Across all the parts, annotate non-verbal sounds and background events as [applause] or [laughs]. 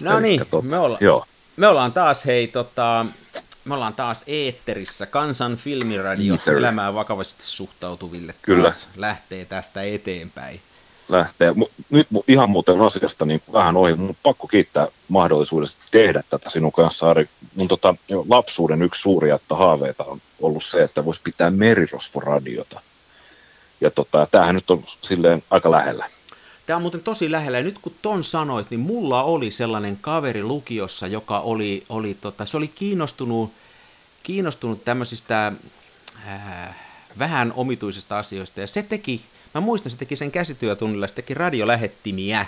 No niin, me, olla, joo. me ollaan taas hei tota, me ollaan taas eetterissä, Kansan filmiradio, Eater. elämään vakavasti suhtautuville Kyllä. taas lähtee tästä eteenpäin. Lähtee. Nyt ihan muuten asiasta niin vähän ohi, mun pakko kiittää mahdollisuudesta tehdä tätä sinun kanssa, Ari. Mun tota, lapsuuden yksi suuria haaveita on ollut se, että voisi pitää merirosvoradiota. Ja tota, tämähän nyt on silleen aika lähellä. Tämä on muuten tosi lähellä. Ja nyt kun ton sanoit, niin mulla oli sellainen kaveri lukiossa, joka oli, oli tota, se oli kiinnostunut, kiinnostunut tämmöisistä äh, vähän omituisista asioista. Ja se teki, mä muistan, se teki sen käsityötunnilla, se teki radiolähettimiä.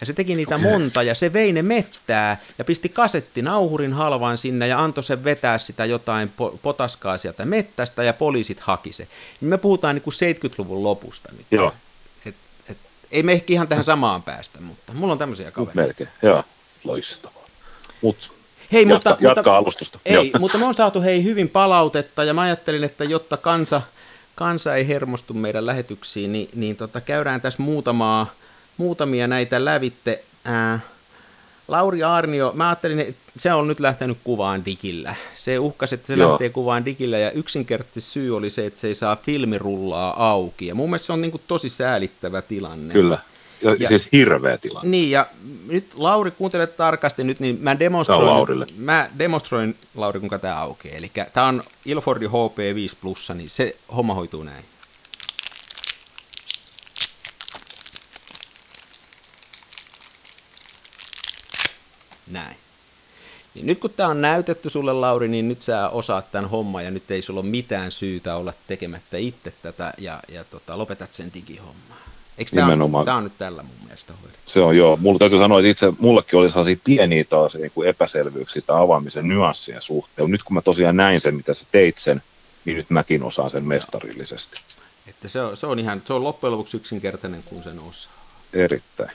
Ja se teki niitä okay. monta ja se vei ne mettää ja pisti kasetti nauhurin halvaan sinne ja antoi sen vetää sitä jotain potaskaa sieltä mettästä ja poliisit haki se. Me puhutaan niin kuin 70-luvun lopusta nyt. Joo. Ei me ehkä ihan tähän samaan päästä, mutta mulla on tämmöisiä kavereita. Melkein, joo, loistavaa. Mut, hei, jatka, mutta, jatka mutta, alustusta. Ei, mutta me on saatu hei hyvin palautetta ja mä ajattelin, että jotta kansa, kansa ei hermostu meidän lähetyksiin, niin, niin tota, käydään tässä muutamaa, muutamia näitä lävitte. Ää, Lauri Arnio, mä ajattelin, että se on nyt lähtenyt kuvaan digillä. Se uhkasi, että se Joo. lähtee kuvaan digillä ja yksinkertaisesti syy oli se, että se ei saa filmirullaa auki. Ja mun mielestä se on niin kuin tosi säälittävä tilanne. Kyllä. Ja, ja, siis hirveä tilanne. Niin, ja nyt Lauri, kuuntele tarkasti nyt, niin mä demonstroin, mä demonstroin Lauri, kuinka tämä aukeaa. Eli tämä on Ilfordi HP5 Plus, niin se homma hoituu näin. Näin. Niin nyt kun tämä on näytetty sulle, Lauri, niin nyt sä osaat tämän homman ja nyt ei sulla ole mitään syytä olla tekemättä itse tätä ja, ja tota, lopetat sen digihommaa. Eikö tämä, on, tämä on nyt tällä mun mielestä hoidettu? Se on joo. Mulla täytyy sanoa, että itse mullekin oli sellaisia pieniä taas niin kuin epäselvyyksiä tai avaamisen nyanssien suhteen. Nyt kun mä tosiaan näin sen, mitä sä teit sen, niin nyt mäkin osaan sen mestarillisesti. Että se on, se on ihan, se on loppujen lopuksi yksinkertainen kuin sen osaa. Erittäin.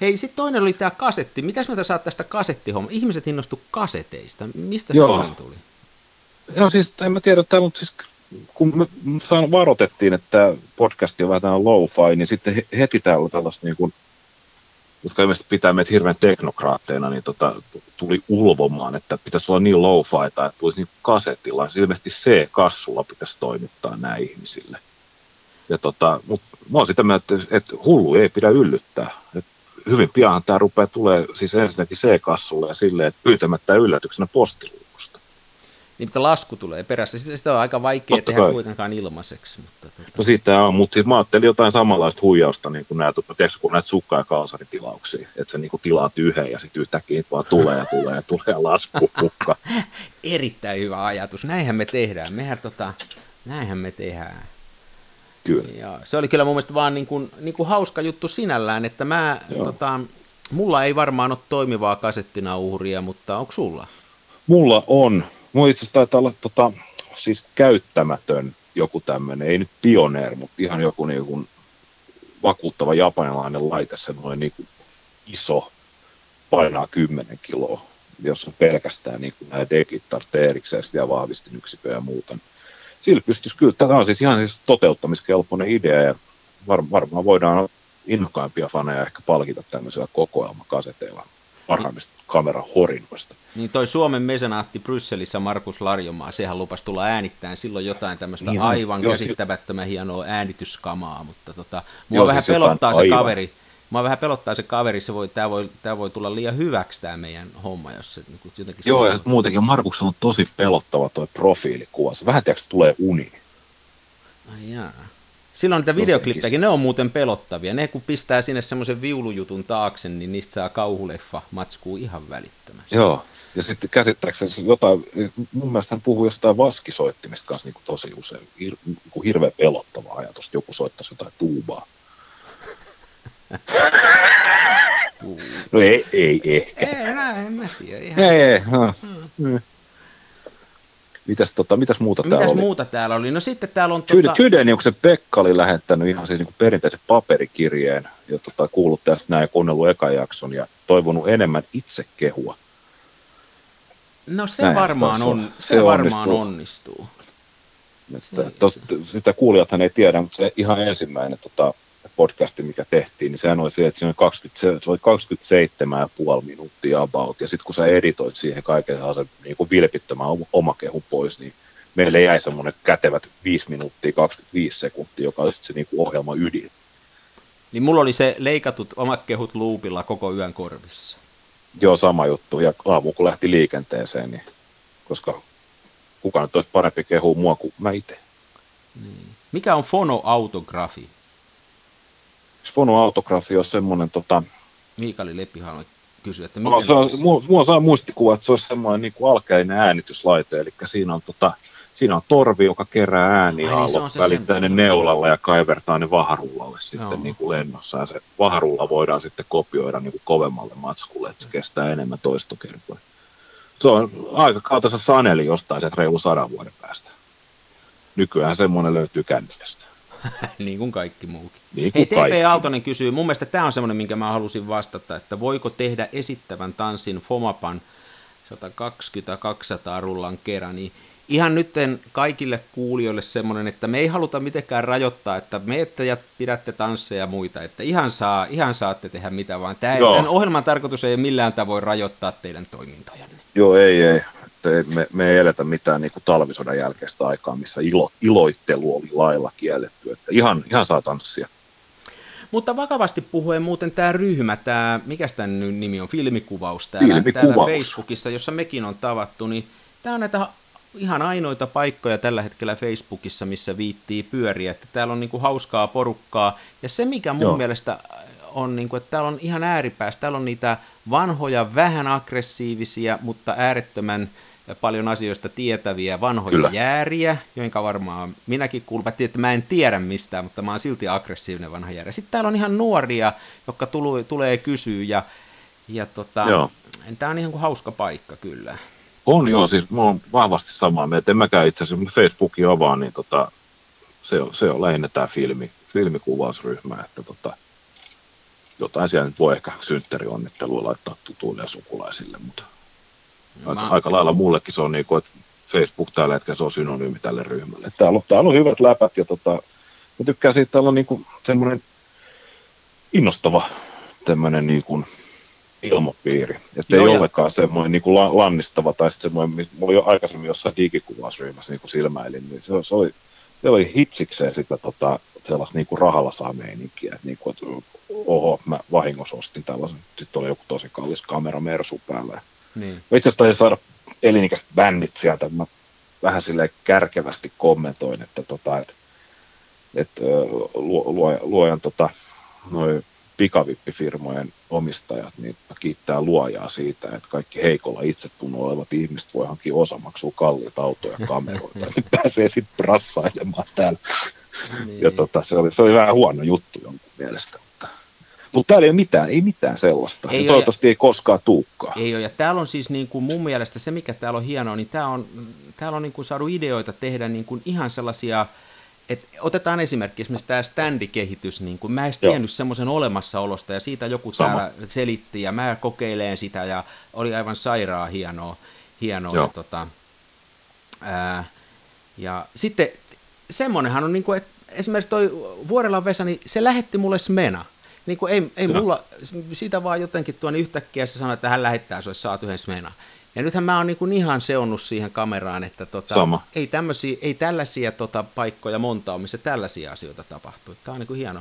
Hei, sitten toinen oli tämä kasetti. Mitäs mieltä saat tästä kasettihomma? Ihmiset innostu kaseteista. Mistä se Joo. tuli? Joo, siis en mä tiedä, täällä on siis kun me saan, varoitettiin, että podcasti on vähän low-fi, niin sitten heti täällä on tällaista niin kuin, jotka ilmeisesti pitää meitä hirveän teknokraatteina, niin tota, tuli ulvomaan, että pitäisi olla niin low fi että tulisi niin kasetilla. Siis ilmeisesti C-kassulla pitäisi toimittaa nämä ihmisille. Ja tota, mutta mä oon sitä mieltä, että, että hullu ei pidä yllyttää. Että hyvin pian tämä rupeaa tulee siis ensinnäkin C-kassulle ja silleen, että pyytämättä yllätyksenä postiluukusta. Niin, mutta lasku tulee perässä. Sitä, sitä on aika vaikea Totta tehdä kai. kuitenkaan ilmaiseksi. Mutta tuota... No siitä on, mutta siis mä ajattelin jotain samanlaista huijausta, niin kuin näitä, tiedätkö, kun näitä sukka- ja kalsaritilauksia, että se niin kuin tilaat yhden ja sitten yhtäkkiä niitä vaan tulee ja tulee ja tulee lasku hukka. [laughs] Erittäin hyvä ajatus. Näinhän me tehdään. Mehän tota, näinhän me tehdään. Kyllä. Ja se oli kyllä mun mielestä vaan niin kuin, niin kuin hauska juttu sinällään, että mä, tota, mulla ei varmaan ole toimivaa kasettinauhuria, mutta onko sulla? Mulla on. Mulla itse asiassa taitaa olla tota, siis käyttämätön joku tämmöinen, ei nyt pioneer, mutta ihan joku niin kuin vakuuttava japanilainen laite, semmoinen niin kuin iso, painaa 10 kiloa, jossa on pelkästään niin kuin nämä dekit erikseen ja vahvistinyksiköjä ja muuta sillä pystyisi kyllä, tämä on siis ihan siis toteuttamiskelpoinen idea ja var, varmaan voidaan innokkaimpia faneja ehkä palkita tämmöisellä kokoelmakaseteilla parhaimmista kamerahorinnoista. Niin toi Suomen mesenaatti Brysselissä Markus Larjomaa, sehän lupasi tulla äänittämään silloin jotain tämmöistä ihan, aivan joo, käsittämättömän si- hienoa äänityskamaa, mutta tota, mua joo, vähän siis pelottaa se aivan. kaveri, Mua vähän pelottaa se kaveri, se voi, tämä, voi, tämä voi tulla liian hyväksi tämä meidän homma, jos se niin jotenkin... Joo, ja muutenkin Markuksella on tosi pelottava tuo profiilikuva. Se vähän tiedätkö, tulee uni. Ai jaa. Silloin niitä videoklippejäkin, ne on muuten pelottavia. Ne kun pistää sinne semmoisen viulujutun taakse, niin niistä saa kauhuleffa matskuu ihan välittömästi. Joo, ja sitten käsittääkseni jotain, mun mielestä hän puhuu jostain vaskisoittimista kanssa niin kuin tosi usein, hir, niin kuin hirveän pelottava ajatus, että joku soittaisi jotain tuubaa. [laughs] No ei, ei ehkä. Ei, näin, en mä tiedä. Ihan. Ei, ei, no. hmm. Mitäs, tota, mitäs muuta mitäs täällä oli? muuta täällä oli? No sitten täällä on... Tota... se Pekka oli lähettänyt ihan siis niin perinteisen paperikirjeen ja tota, kuullut tästä näin kuunnellut ekan jakson ja toivonut enemmän itsekehua. No se näin, varmaan, on, se, se varmaan onnistuu. onnistuu. Että, se, tos, se. Sitä kuulijathan ei tiedä, mutta se ihan ensimmäinen tota, podcasti, mikä tehtiin, niin sehän oli se, että siinä oli 20, se oli 27,5 minuuttia about, ja sitten kun sä editoit siihen kaiken se niin kuin vilpittömän omakehun pois, niin meille jäi semmoinen kätevät 5 minuuttia 25 sekuntia, joka oli se niin kuin ohjelma ydin. Niin mulla oli se leikatut omat kehut luupilla koko yön korvissa. Joo, sama juttu. Ja aamu kun lähti liikenteeseen, niin koska kuka nyt olisi parempi kehua mua kuin mä itse. Niin. Mikä on fonoautografi? Fonoautografi on semmoinen... Tota... Miikali Leppihan kysyä, että miten... No, se on, mua, mua saa muistikuva, että se olisi semmoinen niin kuin alkeinen äänityslaite, eli siinä on tota, siinä on torvi, joka kerää ääniä Ai, niin, välittää ne neulalla ja kaivertaa ne vaharullalle sitten niin kuin lennossa. Ja se vaharulla voidaan sitten kopioida niin kuin kovemmalle matskulle, että se kestää enemmän toistokertoja. Se on aika kautassa saneli jostain se reilu sadan vuoden päästä. Nykyään semmoinen löytyy kännykästä. [laughs] niin kuin kaikki muukin. Niin kuin Hei, TP Aaltonen kysyy, mun mielestä tämä on semmoinen, minkä mä halusin vastata, että voiko tehdä esittävän tanssin Fomapan 120-200 rullan kerran, niin ihan nytten kaikille kuulijoille semmoinen, että me ei haluta mitenkään rajoittaa, että me ette ja pidätte tansseja ja muita, että ihan, saa, ihan saatte tehdä mitä vaan. Tämä, tämän ohjelman tarkoitus ei millään tavoin rajoittaa teidän toimintojanne. Joo, ei, ei. Me, me ei eletä mitään niin kuin talvisodan jälkeistä aikaa, missä ilo, iloittelu oli lailla kielletty. Että ihan, ihan saa tanssia. Mutta vakavasti puhuen muuten tämä ryhmä, tämä, mikä tämän nimi on, filmikuvaus täällä, Filmikuvaus. täällä Facebookissa, jossa mekin on tavattu, niin tämä on näitä ihan ainoita paikkoja tällä hetkellä Facebookissa, missä viittii pyöriä, että täällä on niinku hauskaa porukkaa, ja se mikä mun Joo. mielestä on, niinku, että täällä on ihan ääripäässä, täällä on niitä vanhoja, vähän aggressiivisia, mutta äärettömän paljon asioista tietäviä vanhoja Kyllä. jääriä, joinka varmaan minäkin kuulun, että mä en tiedä mistään, mutta mä oon silti aggressiivinen vanha jääri. Sitten täällä on ihan nuoria, jotka tulu, tulee kysyä, ja, ja tota, tämä on ihan kuin hauska paikka kyllä. On joo, siis mä oon vahvasti samaa mieltä. En mäkään itse asiassa Facebookin avaa, niin tota, se, on, se on lähinnä tämä filmi, filmikuvausryhmä, että tota, jotain siellä nyt voi ehkä synttärionnittelua laittaa tutuille ja sukulaisille, mutta no, aika, mä... aika lailla mullekin se on niin kuin, että Facebook tällä hetkellä se on synonyymi tälle ryhmälle. Täällä on, täällä on hyvät läpät ja tota, mä tykkään siitä, täällä on niin kuin semmoinen innostava tämmöinen niin kuin ilmapiiri. Että ei ja... ollenkaan semmoinen niin kuin lannistava tai sitten semmoinen, mulla jo aikaisemmin jossain digikuvausryhmässä niin kuin silmäilin, niin se, se, oli, se oli hitsikseen sitä tota, sellaista niin kuin rahalla saa meininkiä, että, niin kuin, että oho, mä vahingossa ostin tällaisen, sitten oli joku tosi kallis kamera Mersu päällä. Niin. Itse asiassa saada elinikäiset bändit sieltä, mä vähän sille kärkevästi kommentoin, että, tota, että, että luojan, luojan tota, noin pikavippifirmojen omistajat niin kiittää luojaa siitä, että kaikki heikolla itsetunnolla olevat ihmiset voi hankkia osamaksua kalliita autoja ja kameroita, niin pääsee sitten rassailemaan täällä. Niin. Ja tota, se, oli, se oli vähän huono juttu jonkun mielestä. Mutta, mutta täällä ei ole mitään, ei mitään sellaista. Ei toivottavasti ja, ei koskaan tuukkaa. Ei ole, ja täällä on siis niin kuin mun mielestä se, mikä täällä on hienoa, niin tää on, täällä on niin kuin saanut ideoita tehdä niin kuin ihan sellaisia et otetaan esimerkki, esimerkiksi tämä standikehitys, niin kun mä en tiennyt semmoisen olemassaolosta, ja siitä joku Sama. täällä selitti, ja mä kokeileen sitä, ja oli aivan sairaa hienoa. hienoa ja, tota, ää, ja sitten semmoinenhan on, niin kuin, että esimerkiksi toi Vuorelan Vesa, niin se lähetti mulle smena. Niin kuin ei, ei mulla, siitä vaan jotenkin tuon yhtäkkiä se sanoi, että hän lähettää, se olisi saatu yhden smena. Ja nythän mä oon niin ihan seonnut siihen kameraan, että tota, ei, ei tällaisia tota, paikkoja monta ole, missä tällaisia asioita tapahtuu. Tämä on niin kuin hieno,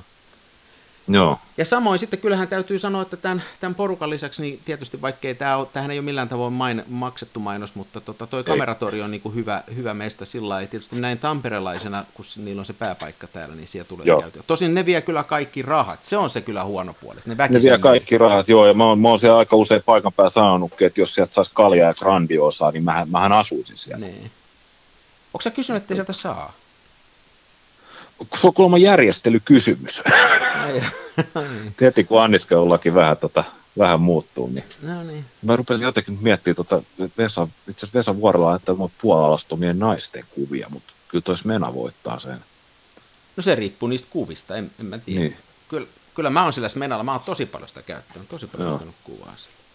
Joo. Ja samoin sitten kyllähän täytyy sanoa, että tämän, tämän porukan lisäksi, niin tietysti vaikkei tämä ole, tämähän ei ole millään tavoin main, maksettu mainos, mutta tota, toi kameratori on niin kuin hyvä, hyvä meistä sillä lailla. Tietysti näin tamperelaisena, kun niillä on se pääpaikka täällä, niin siellä tulee joo. käytyä. Tosin ne vie kyllä kaikki rahat, se on se kyllä huono puoli. Ne, ne vie kaikki rahat, joo, ja mä oon, mä oon siellä aika usein paikan päällä sanonutkin, että jos sieltä saisi kaljaa ja grandioosaa, niin mähän, mähän asuisin siellä. Niin. Onko sä kysynyt, että sieltä saa? Se on kuulemma järjestelykysymys. Heti kun anniskelullakin vähän, tota, vähän muuttuu, niin, no niin. mä rupesin jotenkin miettimään, tota, Vesa, itse asiassa Vesa Vuorolla että on puolallastomien naisten kuvia, mutta kyllä tois Mena voittaa sen. No se riippuu niistä kuvista, en, en mä tiedä. Niin. Kyllä, kyllä mä oon sillä Menalla, mä oon tosi paljon sitä käyttänyt, tosi paljon ottanut kuvaa sillä.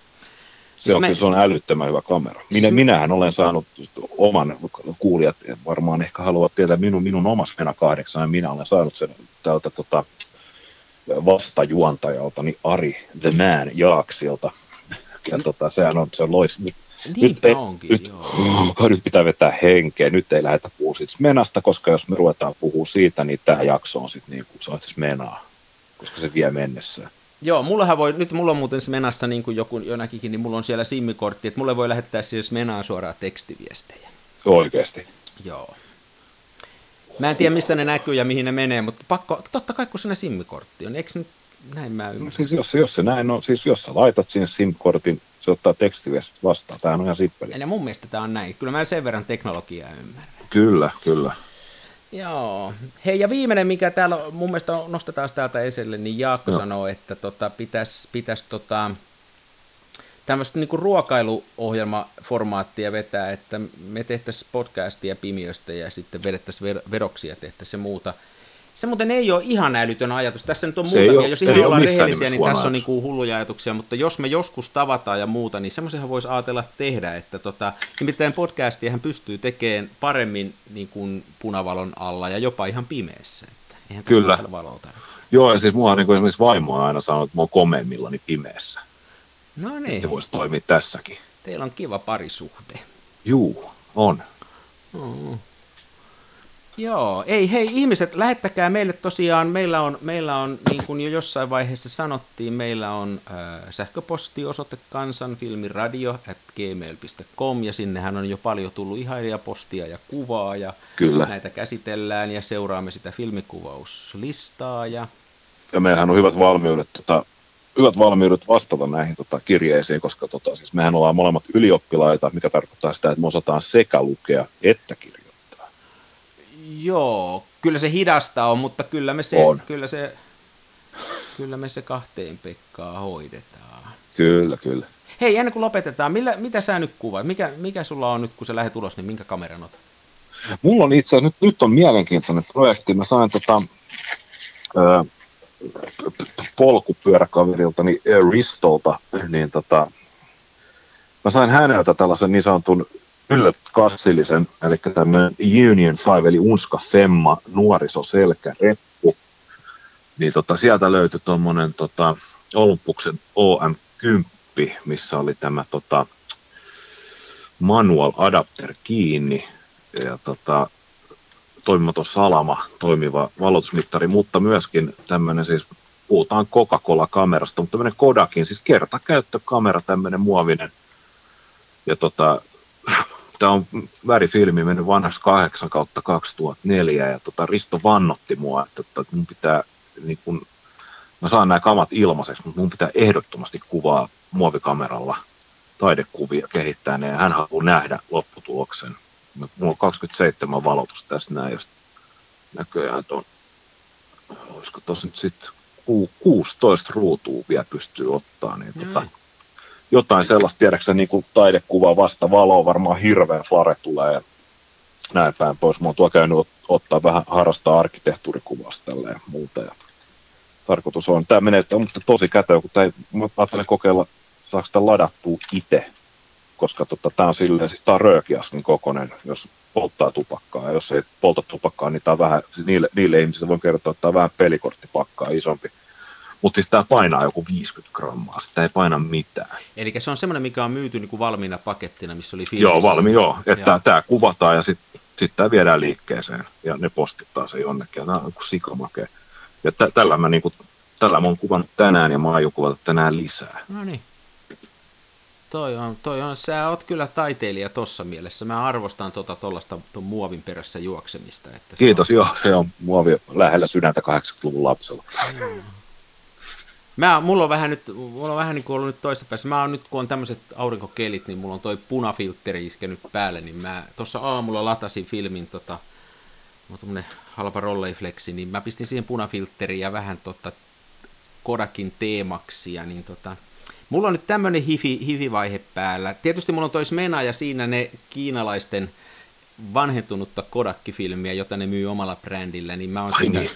Se on, se on älyttömän hyvä kamera. Minä, siis... Minähän olen saanut oman, kuulijat varmaan ehkä haluavat tietää minun, minun omassa Mena 8, ja minä olen saanut sen tältä tota, vastajuontajalta, niin Ari The Man Jaaksilta. Ja tota, sehän on, se on lois. Nyt, Niinpä ei- onkin, nyt, joo. nyt pitää vetää henkeä, nyt ei lähdetä puhua siitä menasta, koska jos me ruvetaan puhua siitä, niin tämä jakso on sitten niin kuin, se on siis menaa, koska se vie mennessään. Joo, mullahan voi, nyt mulla on muuten Smenassa, niin kuin joku jo näkikin, niin mulla on siellä simmikortti, että mulle voi lähettää siis Smenaan suoraan tekstiviestejä. Oikeasti. Joo. Mä en tiedä, missä ne näkyy ja mihin ne menee, mutta pakko, totta kai kun siinä simmikortti on, eikö nyt näin mä No, ymmärrän? siis jos, jos se näin on, siis jos sä laitat sinne SIM-kortin, se ottaa tekstiviestit vastaan. Tämä on ihan sippeli. Ja mun mielestä tämä on näin. Kyllä mä sen verran teknologiaa ymmärrän. Kyllä, kyllä. Joo. Hei, ja viimeinen, mikä täällä mun mielestä nostetaan täältä esille, niin Jaakko Joo. sanoo, että tota, pitäisi pitäis, tota, tämmöistä niinku ruokailuohjelmaformaattia vetää, että me tehtäisiin podcastia pimiöstä ja sitten vedettäisiin ver- vedoksia ja tehtäisiin ja muuta. Se muuten ei ole ihan älytön ajatus. Tässä nyt on Se ei muutamia, ole- jos ihan ollaan rehellisiä, niin tässä on ajatus. niinku hulluja ajatuksia, mutta jos me joskus tavataan ja muuta, niin semmoisenhan voisi ajatella tehdä, että tota, nimittäin podcastiahan pystyy tekemään paremmin niin kuin punavalon alla ja jopa ihan pimeässä. Että eihän Kyllä. valoa tarvitse. Joo, ja siis mua niin kuin esimerkiksi vaimo on aina sanonut, että mä oon komeimmillani pimeässä. No niin, Se voisi toimia tässäkin. teillä on kiva parisuhde. Juu, on. Mm. Joo, ei hei ihmiset, lähettäkää meille tosiaan, meillä on, meillä on niin kuin jo jossain vaiheessa sanottiin, meillä on äh, sähköpostiosoite kansanfilmiradio at gmail.com ja sinnehän on jo paljon tullut ihailijapostia ja kuvaa ja Kyllä. näitä käsitellään ja seuraamme sitä filmikuvauslistaa ja Ja meillähän on hyvät valmiudet, tota, hyvät valmiudet vastata näihin tota, kirjeisiin, koska tota, siis mehän ollaan molemmat ylioppilaita, mikä tarkoittaa sitä, että me osataan sekä lukea että kirjoittaa. Joo, kyllä se hidasta on, mutta kyllä me se, On. kyllä se, kyllä me se kahteen Pekkaa hoidetaan. Kyllä, kyllä. Hei, ennen kuin lopetetaan, millä, mitä sä nyt kuvaat? Mikä, mikä sulla on nyt, kun sä lähdet ulos, niin minkä kameran otat? Mulla on itse nyt, nyt on mielenkiintoinen projekti. Mä sain tota, ö, polkupyöräkaveriltani ö, Ristolta, niin tota, mä sain häneltä tällaisen niin sanotun Yllöt Kassillisen, eli tämmöinen Union 5, eli Unska Femma nuorisoselkäreppu. Niin tota, sieltä löytyi tuommoinen tota, Olympuksen OM10, missä oli tämä tota, manual adapter kiinni ja tota, toimimaton salama, toimiva valotusmittari, mutta myöskin tämmöinen siis, puhutaan Coca-Cola-kamerasta, mutta tämmöinen Kodakin, siis kertakäyttökamera, tämmöinen muovinen. Ja tota, tämä on värifilmi mennyt vanhaksi 8 kautta 2004 ja tota, Risto vannotti mua, että, että mun pitää, niin kun, mä saan nämä kamat ilmaiseksi, mutta mun pitää ehdottomasti kuvaa muovikameralla taidekuvia kehittää ne ja hän haluaa nähdä lopputuloksen. Mulla on 27 valotusta tässä näin sit näköjään on, olisiko tuossa nyt sitten 16 ruutua vielä pystyy ottaa, niin tota, Näin. Jotain sellaista, tiedäksä, niin kuin taidekuva vasta valoa, varmaan hirveä flare tulee näin päin pois. Mä oon tuolla käynyt ot- ottaa vähän, harrastaa arkkitehtuurikuvasta tällä ja muuta. Ja tarkoitus on, tämä menee mutta tosi kätevä, kun tää mä ajattelin kokeilla, saako sitä ladattua itse, koska tota, tämä on silleen, siis tää on röökiaskin kokonen, jos polttaa tupakkaa, ja jos ei polta tupakkaa, niin tää on vähän, siis niille, niille ihmisille voin kertoa, että tämä on vähän pelikorttipakkaa isompi. Mutta siis tämä painaa joku 50 grammaa, sitä ei paina mitään. Eli se on semmoinen, mikä on myyty niin kuin valmiina pakettina, missä oli filmi. Joo, valmi, joo. Että Joo. tämä kuvataan ja sitten sit tämä viedään liikkeeseen ja ne postittaa se jonnekin. Ja tämä on joku sikamakea. Ja tä, tällä, mä, niinku, tällä mä oon kuvannut tänään ja mä aion kuvata tänään lisää. No niin. Toi on, toi on, sä oot kyllä taiteilija tossa mielessä. Mä arvostan tota tollasta ton muovin perässä juoksemista. Että se Kiitos, joo, se on muovi lähellä sydäntä 80-luvun lapsella. On, mä, mulla on vähän nyt, mulla on vähän niin kuin ollut nyt toisessa päässä. Mä oon nyt, kun on tämmöiset aurinkokelit, niin mulla on toi punafiltteri iskenyt päälle, niin mä tuossa aamulla latasin filmin tota, mulla on tommonen halpa rolleiflexi, niin mä pistin siihen punafiltteriin ja vähän tota Kodakin teemaksia, niin tota, mulla on nyt tämmönen hifi, hifi-vaihe päällä. Tietysti mulla on toi Smena ja siinä ne kiinalaisten vanhentunutta Kodak-filmiä, jota ne myy omalla brändillä, niin mä oon Ai siinä... niin,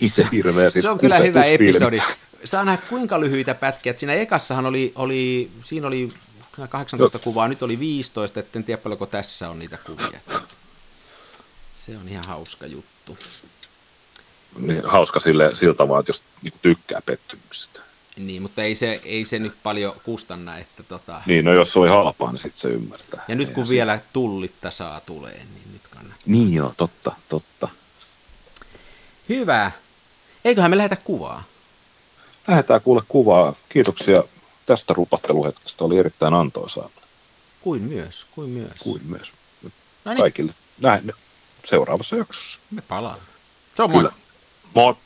niin se hirveä siis se on kyllä hyvä episodi. Saa nähdä kuinka lyhyitä pätkiä. Siinä ekassahan oli, oli siinä oli 18 kuvaa, nyt oli 15, etten tiedä paljonko tässä on niitä kuvia. Se on ihan hauska juttu. niin hauska sille, siltä vaan, että jos niin tykkää pettymyksistä. Niin, mutta ei se, ei se nyt paljon kustanna, että tota... Niin, no jos se oli halpaa, niin sitten se ymmärtää. Ja nyt kun Ei vielä tullitta saa tulee, niin nyt kannattaa. se- Niin joo, totta, totta. Hyvä. Eiköhän me lähetä kuvaa. Lähdetään kuule kuvaa. Kiitoksia tästä rupatteluhetkestä. Oli erittäin antoisaa Kuin myös, kuin myös. kuin myös No niin, kaikille. Näin seuraavassa jaksossa. me palaamme. Se on moi. Kyllä. Moi.